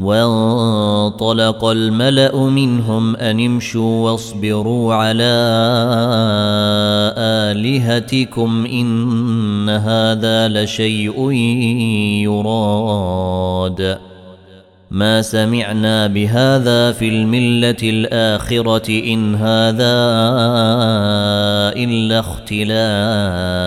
وانطلق الملأ منهم أن امشوا واصبروا على آلهتكم إن هذا لشيء يراد. ما سمعنا بهذا في الملة الآخرة إن هذا إلا اختلاق.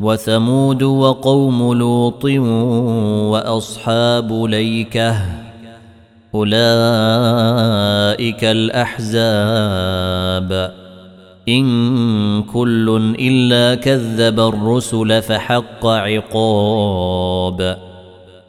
وثمود وقوم لوط وأصحاب ليكة أولئك الأحزاب. إن كل إلا كذب الرسل فحق عقاب.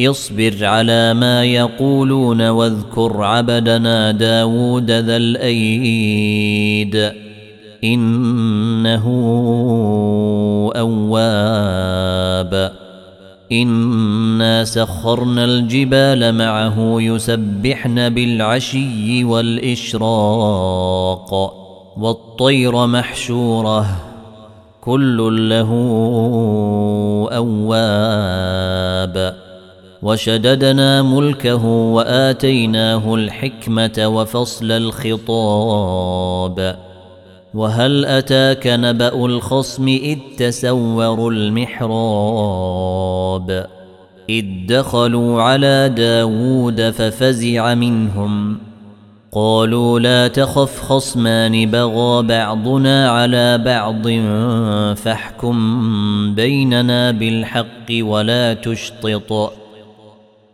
اصبر على ما يقولون واذكر عبدنا داود ذا الأيد إنه أواب. إنا سخرنا الجبال معه يسبحن بالعشي والإشراق والطير محشوره كل له أواب. وشددنا ملكه وآتيناه الحكمة وفصل الخطاب. وهل أتاك نبأ الخصم إذ تسوروا المحراب؟ إذ دخلوا على داود ففزع منهم. قالوا لا تخف خصمان بغى بعضنا على بعض فاحكم بيننا بالحق ولا تشطط.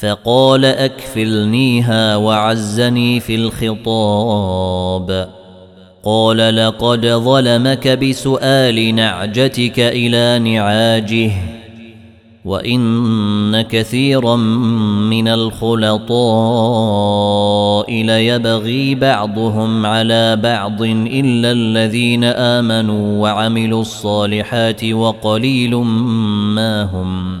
فقال أكفلنيها وعزني في الخطاب. قال لقد ظلمك بسؤال نعجتك إلى نعاجه وإن كثيرا من الخلطاء ليبغي بعضهم على بعض إلا الذين آمنوا وعملوا الصالحات وقليل ما هم.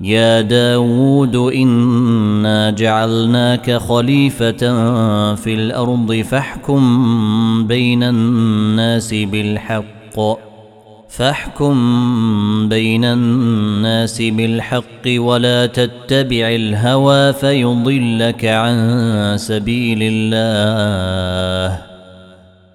يا داود إنا جعلناك خليفة في الأرض فاحكم بين الناس بالحق فاحكم بين الناس بالحق ولا تتبع الهوى فيضلك عن سبيل الله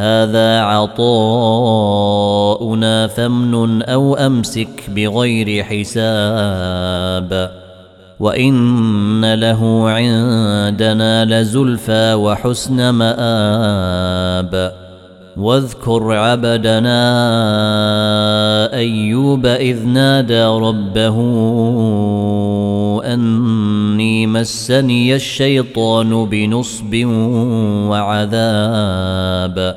هذا عطاؤنا فامنن أو أمسك بغير حساب. وإن له عندنا لزلفى وحسن مآب. واذكر عبدنا أيوب إذ نادى ربه أني مسني الشيطان بنصب وعذاب.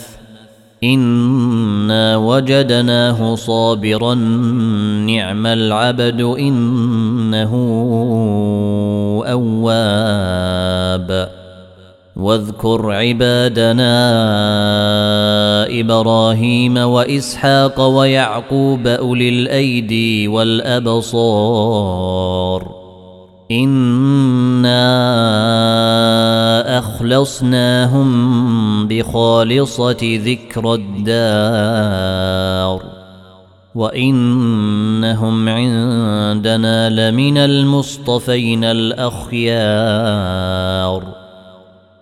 انا وجدناه صابرا نعم العبد انه اواب واذكر عبادنا إبراهيم واسحاق ويعقوب اولي الايدي والابصار انا اخلصناهم بخالصه ذكر الدار وانهم عندنا لمن المصطفين الاخيار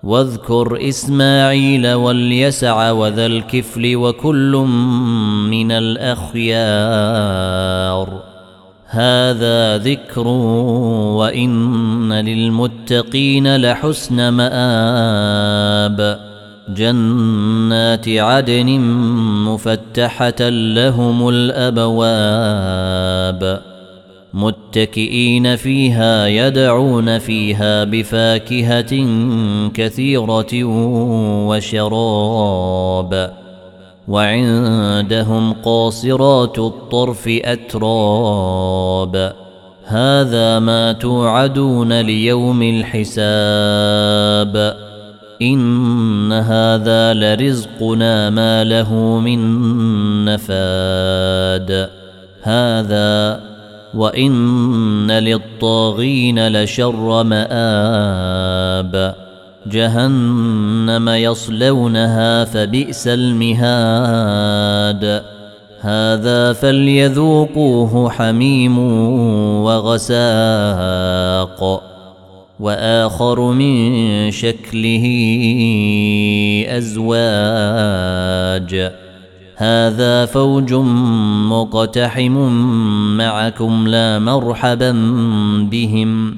واذكر اسماعيل واليسع وذا الكفل وكل من الاخيار هذا ذكر وإن للمتقين لحسن مآب. جنات عدن مفتحة لهم الأبواب. متكئين فيها يدعون فيها بفاكهة كثيرة وشراب. وعندهم قاصرات الطرف أتراب. هذا ما توعدون ليوم الحساب. إن هذا لرزقنا ما له من نفاد. هذا وإن للطاغين لشر مآب. جهنم يصلونها فبئس المهاد. هذا فليذوقوه حميم وغساق وآخر من شكله أزواج. هذا فوج مقتحم معكم لا مرحبا بهم.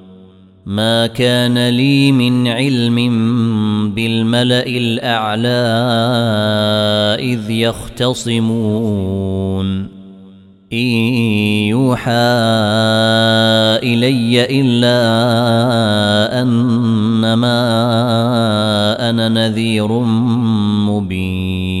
ما كان لي من علم بالملا الاعلى اذ يختصمون ان يوحى الي الا انما أنا نذير مبين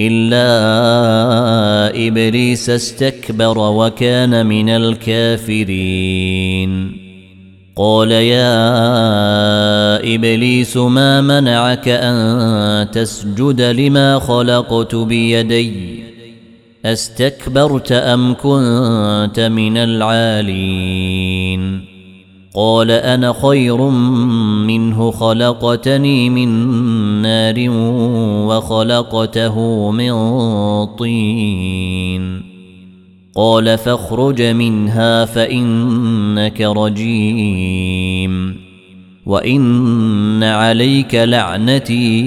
إلا إبليس استكبر وكان من الكافرين. قال يا إبليس ما منعك أن تسجد لما خلقت بيدي؟ أستكبرت أم كنت من العالين؟ قال أنا خير منه خلقتني من نار وخلقته من طين. قال فاخرج منها فإنك رجيم. وإن عليك لعنتي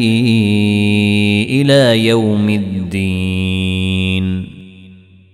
إلى يوم الدين.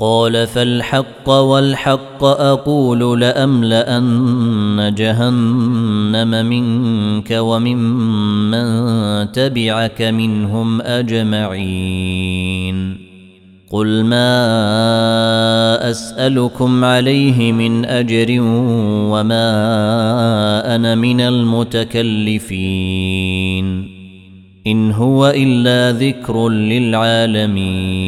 قال فالحق والحق أقول لأملأن جهنم منك وممن تبعك منهم أجمعين. قل ما أسألكم عليه من أجر وما أنا من المتكلفين. إن هو إلا ذكر للعالمين.